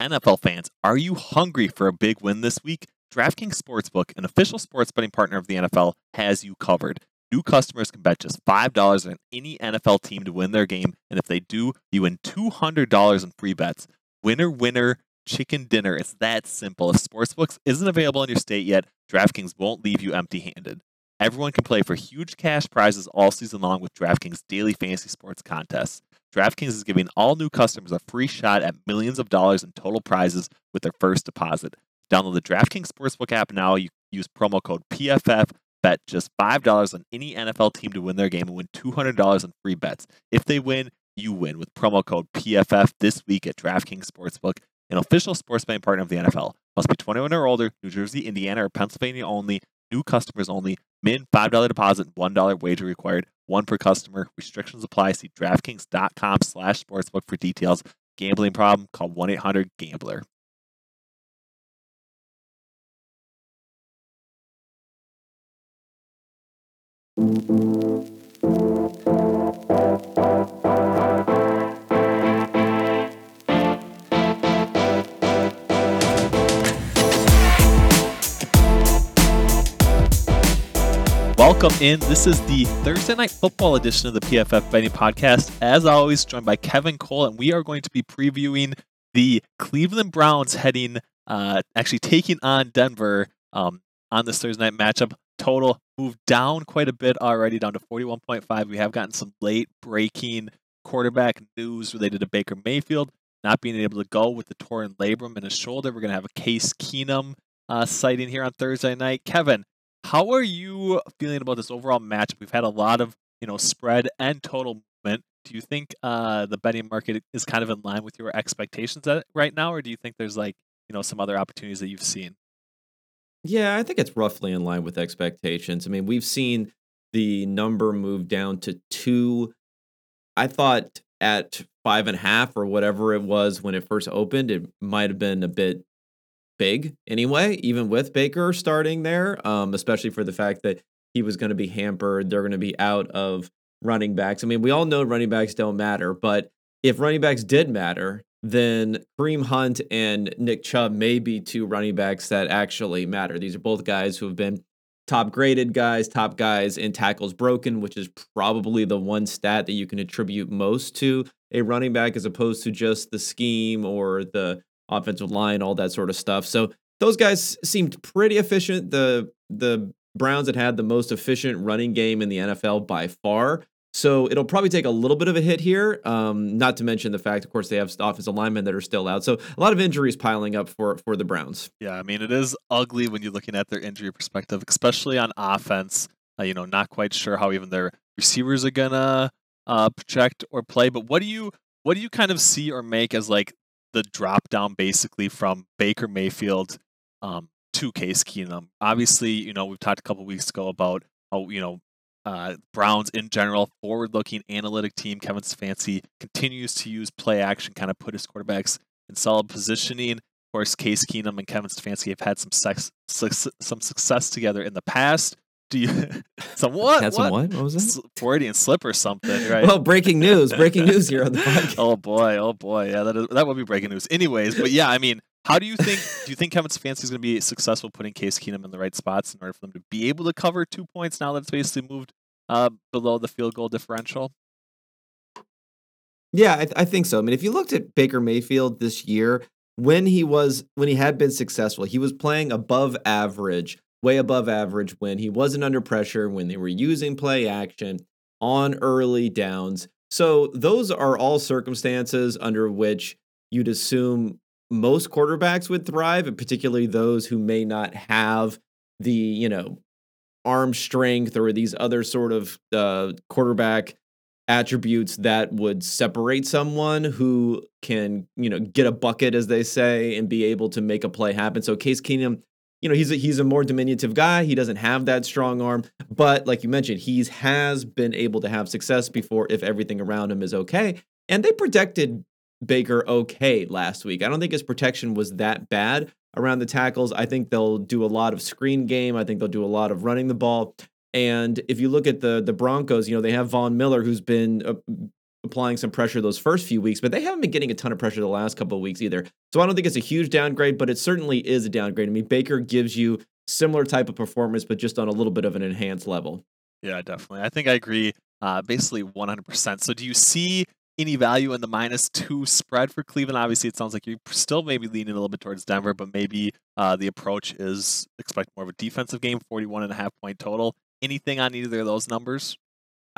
NFL fans, are you hungry for a big win this week? DraftKings Sportsbook, an official sports betting partner of the NFL, has you covered. New customers can bet just $5 on any NFL team to win their game, and if they do, you win $200 in free bets. Winner, winner, chicken dinner. It's that simple. If Sportsbooks isn't available in your state yet, DraftKings won't leave you empty handed. Everyone can play for huge cash prizes all season long with DraftKings daily fantasy sports contests. DraftKings is giving all new customers a free shot at millions of dollars in total prizes with their first deposit. Download the DraftKings Sportsbook app now. You use promo code PFF. Bet just $5 on any NFL team to win their game and win $200 in free bets. If they win, you win with promo code PFF this week at DraftKings Sportsbook, an official sports betting partner of the NFL. Must be 21 or older, New Jersey, Indiana, or Pennsylvania only. New customers only. Min $5 deposit, $1 wager required. One per customer. Restrictions apply. See DraftKings.com slash sportsbook for details. Gambling problem? Call 1-800-GAMBLER. Welcome in. This is the Thursday Night Football edition of the PFF Betting Podcast. As always, joined by Kevin Cole, and we are going to be previewing the Cleveland Browns heading, uh, actually taking on Denver um, on this Thursday night matchup. Total moved down quite a bit already, down to 41.5. We have gotten some late breaking quarterback news related to Baker Mayfield not being able to go with the torn labrum in his shoulder. We're going to have a Case Keenum uh, sighting here on Thursday night. Kevin, how are you feeling about this overall matchup? We've had a lot of you know spread and total movement. Do you think uh, the betting market is kind of in line with your expectations right now, or do you think there's like you know some other opportunities that you've seen? Yeah, I think it's roughly in line with expectations. I mean, we've seen the number move down to two. I thought at five and a half or whatever it was when it first opened, it might have been a bit big anyway, even with Baker starting there, um, especially for the fact that he was going to be hampered. They're going to be out of running backs. I mean, we all know running backs don't matter, but if running backs did matter, then Kareem Hunt and Nick Chubb may be two running backs that actually matter. These are both guys who have been top graded guys, top guys in tackles broken, which is probably the one stat that you can attribute most to a running back as opposed to just the scheme or the offensive line, all that sort of stuff. So those guys seemed pretty efficient. The the Browns had had the most efficient running game in the NFL by far. So it'll probably take a little bit of a hit here. Um, not to mention the fact, of course, they have offensive linemen that are still out. So a lot of injuries piling up for for the Browns. Yeah, I mean it is ugly when you're looking at their injury perspective, especially on offense. Uh, you know, not quite sure how even their receivers are gonna uh, project or play. But what do you what do you kind of see or make as like the drop down basically from Baker Mayfield um, to Case Keenum. Obviously, you know, we've talked a couple weeks ago about how, you know, uh, Browns in general, forward looking analytic team. Kevin Stefanski continues to use play action, kind of put his quarterbacks in solid positioning. Of course, Case Keenum and Kevin Stefanski have had some sex, some success together in the past. Do you some what? Had some what? What was it? Freudian slip or something, right? Well, breaking news! Breaking news here on the podcast. oh boy! Oh boy! Yeah, that is, that would be breaking news. Anyways, but yeah, I mean, how do you think? do you think Kevin Stefanski is going to be successful putting Case Keenum in the right spots in order for them to be able to cover two points now that it's basically moved uh, below the field goal differential? Yeah, I, I think so. I mean, if you looked at Baker Mayfield this year, when he was when he had been successful, he was playing above average way above average when he wasn't under pressure, when they were using play action on early downs. So, those are all circumstances under which you'd assume most quarterbacks would thrive, and particularly those who may not have the, you know, arm strength or these other sort of uh, quarterback attributes that would separate someone who can, you know, get a bucket, as they say, and be able to make a play happen. So Case Keenum you know he's a, he's a more diminutive guy. He doesn't have that strong arm, but like you mentioned, he's has been able to have success before if everything around him is okay. And they protected Baker okay last week. I don't think his protection was that bad around the tackles. I think they'll do a lot of screen game. I think they'll do a lot of running the ball. And if you look at the the Broncos, you know they have Von Miller, who's been applying some pressure those first few weeks, but they haven't been getting a ton of pressure the last couple of weeks either. So I don't think it's a huge downgrade, but it certainly is a downgrade. I mean, Baker gives you similar type of performance, but just on a little bit of an enhanced level. Yeah, definitely. I think I agree uh, basically 100%. So do you see any value in the minus two spread for Cleveland? Obviously, it sounds like you're still maybe leaning a little bit towards Denver, but maybe uh, the approach is expect more of a defensive game, 41 and a half point total. Anything on either of those numbers?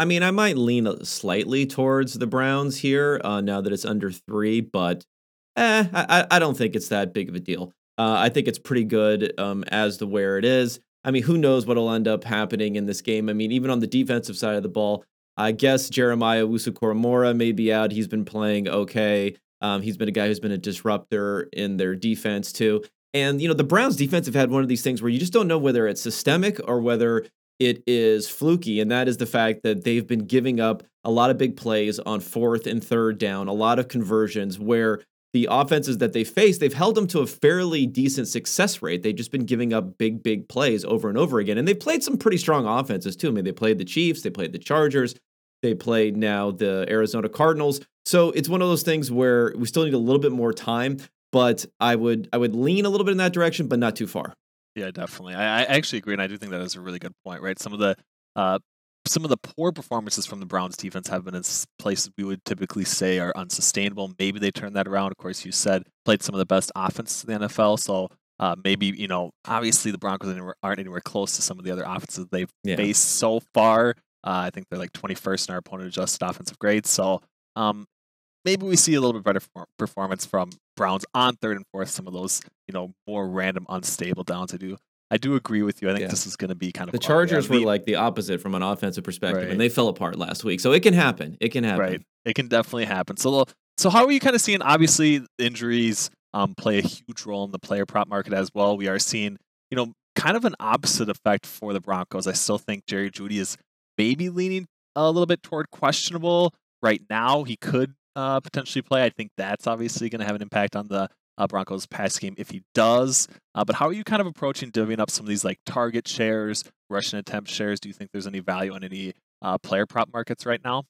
I mean, I might lean slightly towards the Browns here uh, now that it's under three, but eh, I, I don't think it's that big of a deal. Uh, I think it's pretty good um, as to where it is. I mean, who knows what'll end up happening in this game? I mean, even on the defensive side of the ball, I guess Jeremiah Owusu-Koramoah may be out. He's been playing okay. Um, he's been a guy who's been a disruptor in their defense too. And you know, the Browns defense have had one of these things where you just don't know whether it's systemic or whether it is fluky, and that is the fact that they've been giving up a lot of big plays on fourth and third down, a lot of conversions where the offenses that they face, they've held them to a fairly decent success rate. They've just been giving up big, big plays over and over again. And they've played some pretty strong offenses too. I mean, they played the Chiefs, they played the Chargers, they played now the Arizona Cardinals. So it's one of those things where we still need a little bit more time, but I would I would lean a little bit in that direction, but not too far. Yeah, definitely. I, I actually agree, and I do think that is a really good point. Right, some of the uh, some of the poor performances from the Browns defense have been in places we would typically say are unsustainable. Maybe they turned that around. Of course, you said played some of the best offense in the NFL, so uh, maybe you know obviously the Broncos aren't anywhere close to some of the other offenses they've yeah. faced so far. Uh, I think they're like 21st in our opponent adjusted offensive grade. So um, maybe we see a little bit better performance from Browns on third and fourth. Some of those you know more random unstable downs. I do I do agree with you. I think yeah. this is going to be kind of the Chargers were like the opposite from an offensive perspective, right. and they fell apart last week. So it can happen. It can happen. Right. It can definitely happen. So so how are you kind of seeing? Obviously, injuries um, play a huge role in the player prop market as well. We are seeing you know kind of an opposite effect for the Broncos. I still think Jerry Jeudy is maybe leaning a little bit toward questionable right now. He could uh, potentially play. I think that's obviously going to have an impact on the uh, Broncos pass game if he does. Uh, but how are you kind of approaching divvying up some of these like target shares, rushing attempt shares? Do you think there's any value in any uh, player prop markets right now?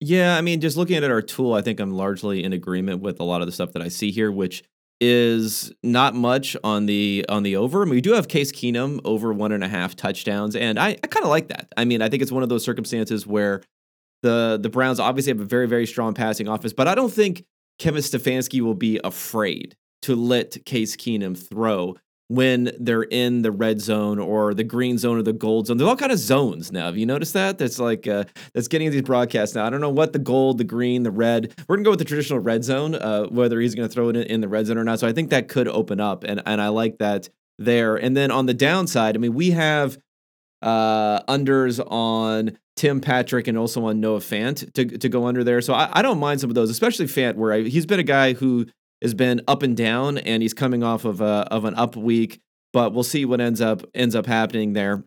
Yeah, I mean, just looking at our tool, I think I'm largely in agreement with a lot of the stuff that I see here, which is not much on the on the over. I mean, we do have Case Keenum over one and a half touchdowns, and I, I kind of like that. I mean, I think it's one of those circumstances where the the Browns obviously have a very very strong passing offense, but I don't think Kevin Stefanski will be afraid to let Case Keenum throw when they're in the red zone or the green zone or the gold zone. There's all kind of zones now. Have you noticed that? That's like uh, that's getting these broadcasts now. I don't know what the gold, the green, the red. We're gonna go with the traditional red zone, uh, whether he's gonna throw it in, in the red zone or not. So I think that could open up, and and I like that there. And then on the downside, I mean, we have uh, unders on Tim Patrick and also on Noah Fant to to go under there. So I, I don't mind some of those, especially Fant, where I, he's been a guy who has been up and down, and he's coming off of a of an up week. But we'll see what ends up ends up happening there.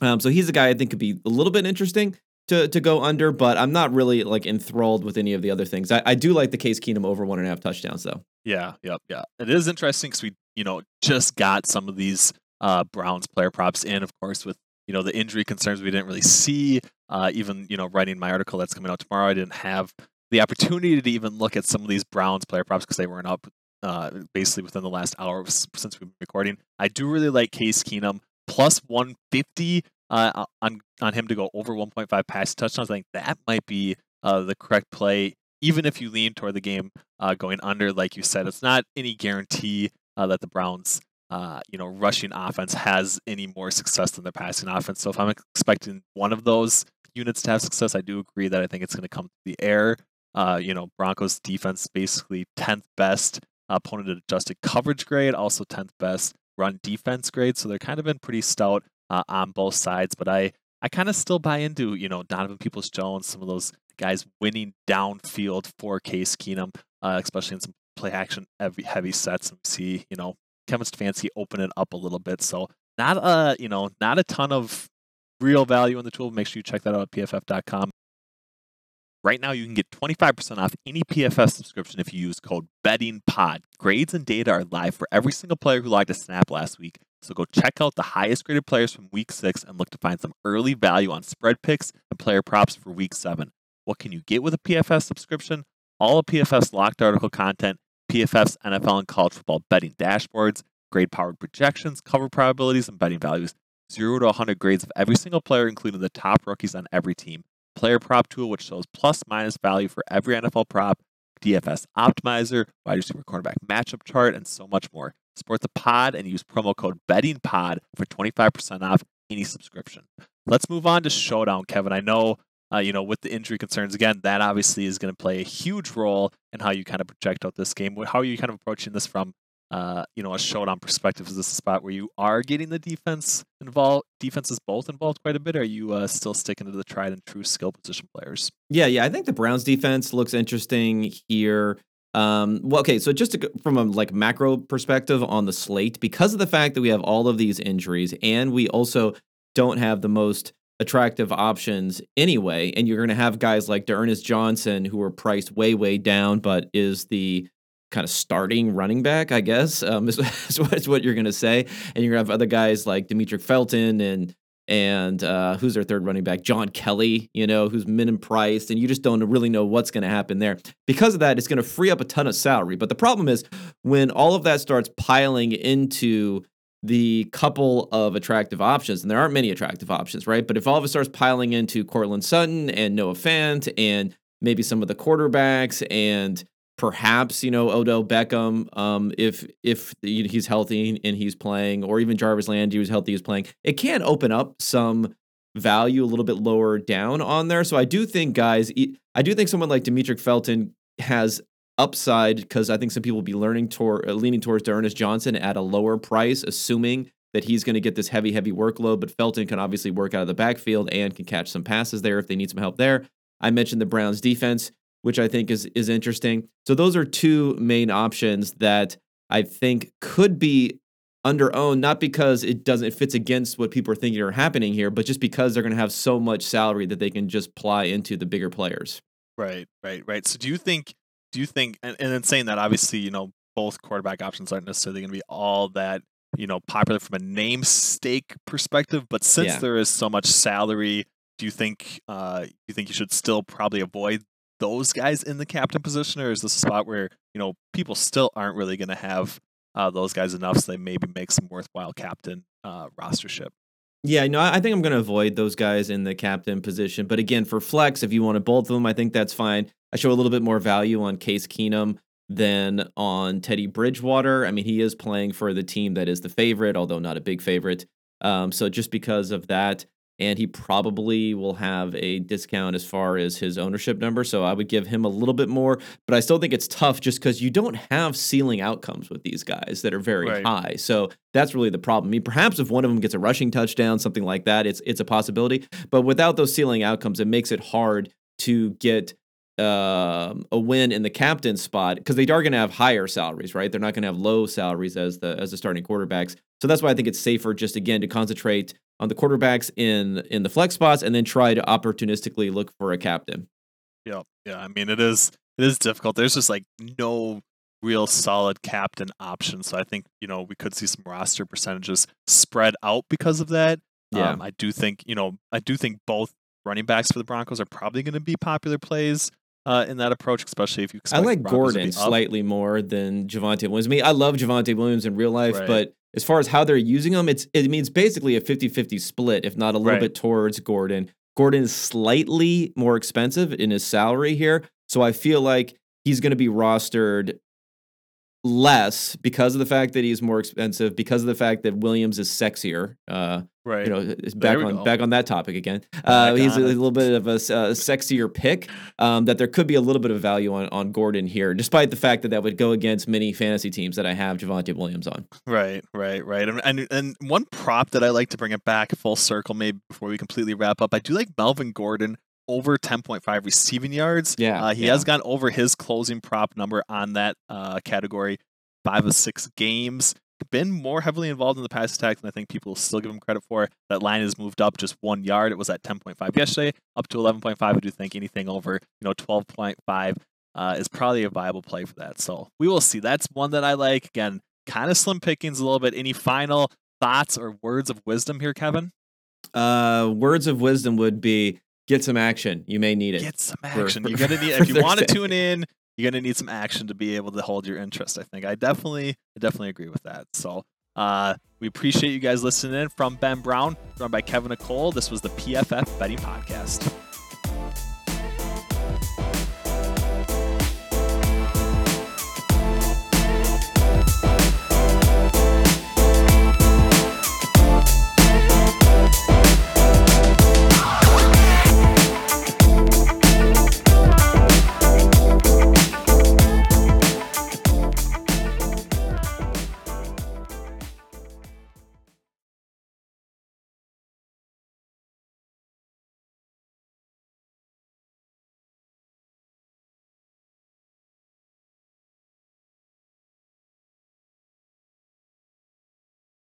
Um, so he's a guy I think could be a little bit interesting to to go under, but I'm not really like enthralled with any of the other things. I, I do like the Case Keenum over one and a half touchdowns though. Yeah, yep, yeah. It is interesting because we you know just got some of these uh, Browns player props in, of course, with you know the injury concerns we didn't really see. Uh, even you know writing my article that's coming out tomorrow, I didn't have the opportunity to even look at some of these Browns player props because they weren't up uh, basically within the last hour since we've been recording. I do really like Case Keenum plus 150 uh, on on him to go over 1.5 pass touchdowns. I think that might be uh, the correct play, even if you lean toward the game uh, going under. Like you said, it's not any guarantee uh, that the Browns. Uh, you know, rushing offense has any more success than the passing offense. So if I'm expecting one of those units to have success, I do agree that I think it's going to come to the air. Uh, you know, Broncos defense basically 10th best opponent adjusted coverage grade, also 10th best run defense grade. So they're kind of been pretty stout uh, on both sides. But I, I kind of still buy into, you know, Donovan Peoples Jones, some of those guys winning downfield for Case Keenum, uh, especially in some play action heavy, heavy sets. And see, you know, Kevin Stefanski open it up a little bit. So not a, you know, not a ton of real value in the tool. Make sure you check that out at pff.com. Right now, you can get 25% off any PFF subscription if you use code BettingPod. Grades and data are live for every single player who logged a snap last week. So go check out the highest graded players from week six and look to find some early value on spread picks and player props for week seven. What can you get with a PFF subscription? All of PFF's locked article content, PFF's NFL and college football betting dashboards, grade powered projections, cover probabilities, and betting values. Zero to 100 grades of every single player, including the top rookies on every team. Player prop tool, which shows plus minus value for every NFL prop, DFS optimizer, wide receiver cornerback matchup chart, and so much more. Support the pod and use promo code BettingPod for 25% off any subscription. Let's move on to Showdown, Kevin. I know, uh, you know, with the injury concerns, again, that obviously is going to play a huge role in how you kind of project out this game. How are you kind of approaching this from, uh, you know, a Showdown perspective? Is this a spot where you are getting the defense involved, defenses both involved quite a bit? Are you uh, still sticking to the tried and true skill position players? Yeah, yeah. I think the Browns defense looks interesting here. Um, well, okay, so just to, from a like macro perspective on the slate, because of the fact that we have all of these injuries, and we also don't have the most attractive options anyway, and you're going to have guys like D'Ernest Johnson who are priced way, way down, but is the kind of starting running back, I guess, um, is, is what you're going to say, and you're going to have other guys like Demetric Felton and and uh, who's their third running back? John Kelly, you know, who's minimum priced, and you just don't really know what's going to happen there. Because of that, it's going to free up a ton of salary. But the problem is when all of that starts piling into the couple of attractive options, and there aren't many attractive options, right? But if all of it starts piling into Courtland Sutton and Noah Fant and maybe some of the quarterbacks and perhaps you know Odell Beckham, um, if if he's healthy and he's playing, or even Jarvis Landry who's healthy is playing, it can open up some value a little bit lower down on there. So I do think guys, I do think someone like Demetric Felton has upside because I think some people will be learning uh, leaning towards D'Ernest Johnson at a lower price, assuming that he's going to get this heavy, heavy workload. But Felton can obviously work out of the backfield and can catch some passes there if they need some help there. I mentioned the Browns defense which I think is is interesting. So those are two main options that I think could be under owned, not because it doesn't it fits against what people are thinking are happening here, but just because they're going to have so much salary that they can just ply into the bigger players. Right, right, right. So do you think? Do you think? And, and in saying that, obviously, you know, both quarterback options aren't necessarily going to be all that you know popular from a name stake perspective. But since yeah. there is so much salary, do you think uh, you think you should still probably avoid those guys in the captain position, or is this a spot where you know people still aren't really going to have uh, those guys enough, so they maybe make some worthwhile captain uh, rostership? Yeah, no, I think I'm going to avoid those guys in the captain position. But again, for flex, if you wanted both of them, I think that's fine. I show a little bit more value on Case Keenum than on Teddy Bridgewater. I mean, he is playing for the team that is the favorite, although not a big favorite. Um, so just because of that, and he probably will have a discount as far as his ownership number. So I would give him a little bit more, but I still think it's tough just because you don't have ceiling outcomes with these guys that are very right. high. So that's really the problem. I mean, perhaps if one of them gets a rushing touchdown, something like that, it's it's a possibility. But without those ceiling outcomes, it makes it hard to get uh, a win in the captain spot because they are going to have higher salaries, right? They're not going to have low salaries as the as the starting quarterbacks. So that's why I think it's safer just again to concentrate on the quarterbacks in in the flex spots and then try to opportunistically look for a captain. Yeah, yeah. I mean, it is it is difficult. There's just like no real solid captain option. So I think you know we could see some roster percentages spread out because of that. Yeah, um, I do think you know I do think both running backs for the Broncos are probably going to be popular plays uh, in that approach, especially if you. I like Gordon slightly more than Javonte Williams. I mean, I love Javonte Williams in real life, right. but as far as how they're using them, it's it means basically a 50-50 split, if not a little right. bit towards Gordon. Gordon is slightly more expensive in his salary here, so I feel like he's going to be rostered less because of the fact that he's more expensive, because of the fact that Williams is sexier. Uh, right. You know, back on go. back on that topic again. Uh, he's a, a, little bit of a, a sexier pick. Um, that there could be a little bit of value on on Gordon here, despite the fact that that would go against many fantasy teams that I have Javonte Williams on. Right, right, right. And, and and one prop that I like to bring it back full circle, maybe before we completely wrap up, I do like Melvin Gordon over 10.5 receiving yards. Yeah. Uh, he yeah. has gone over his closing prop number on that uh, category five of six games. Been more heavily involved in the pass attack than I think people still give him credit for. That line has moved up just one yard. It was at 10.5 yesterday, up to 11.5. I do think anything over you know 12.5 uh, is probably a viable play for that. So we will see. That's one that I like. Again, kind of slim pickings a little bit. Any final thoughts or words of wisdom here, Kevin? Uh, words of wisdom would be Get some action. You may need it. Get some action. for- you're gonna need if you want to tune in, you're gonna need some action to be able to hold your interest. I think I definitely, I definitely agree with that. So. Uh, we appreciate you guys listening in from Ben Brown, run by Kevin Nicole. This was the PFF Betting Podcast.